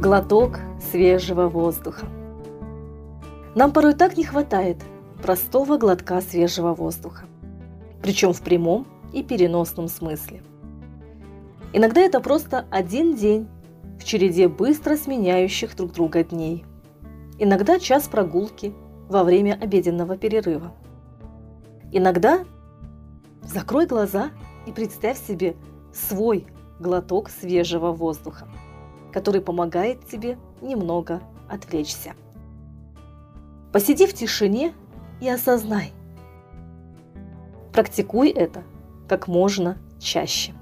глоток свежего воздуха. Нам порой так не хватает простого глотка свежего воздуха, причем в прямом и переносном смысле. Иногда это просто один день в череде быстро сменяющих друг друга дней. Иногда час прогулки во время обеденного перерыва. Иногда закрой глаза и представь себе свой глоток свежего воздуха, который помогает тебе немного отвлечься. Посиди в тишине и осознай. Практикуй это как можно чаще.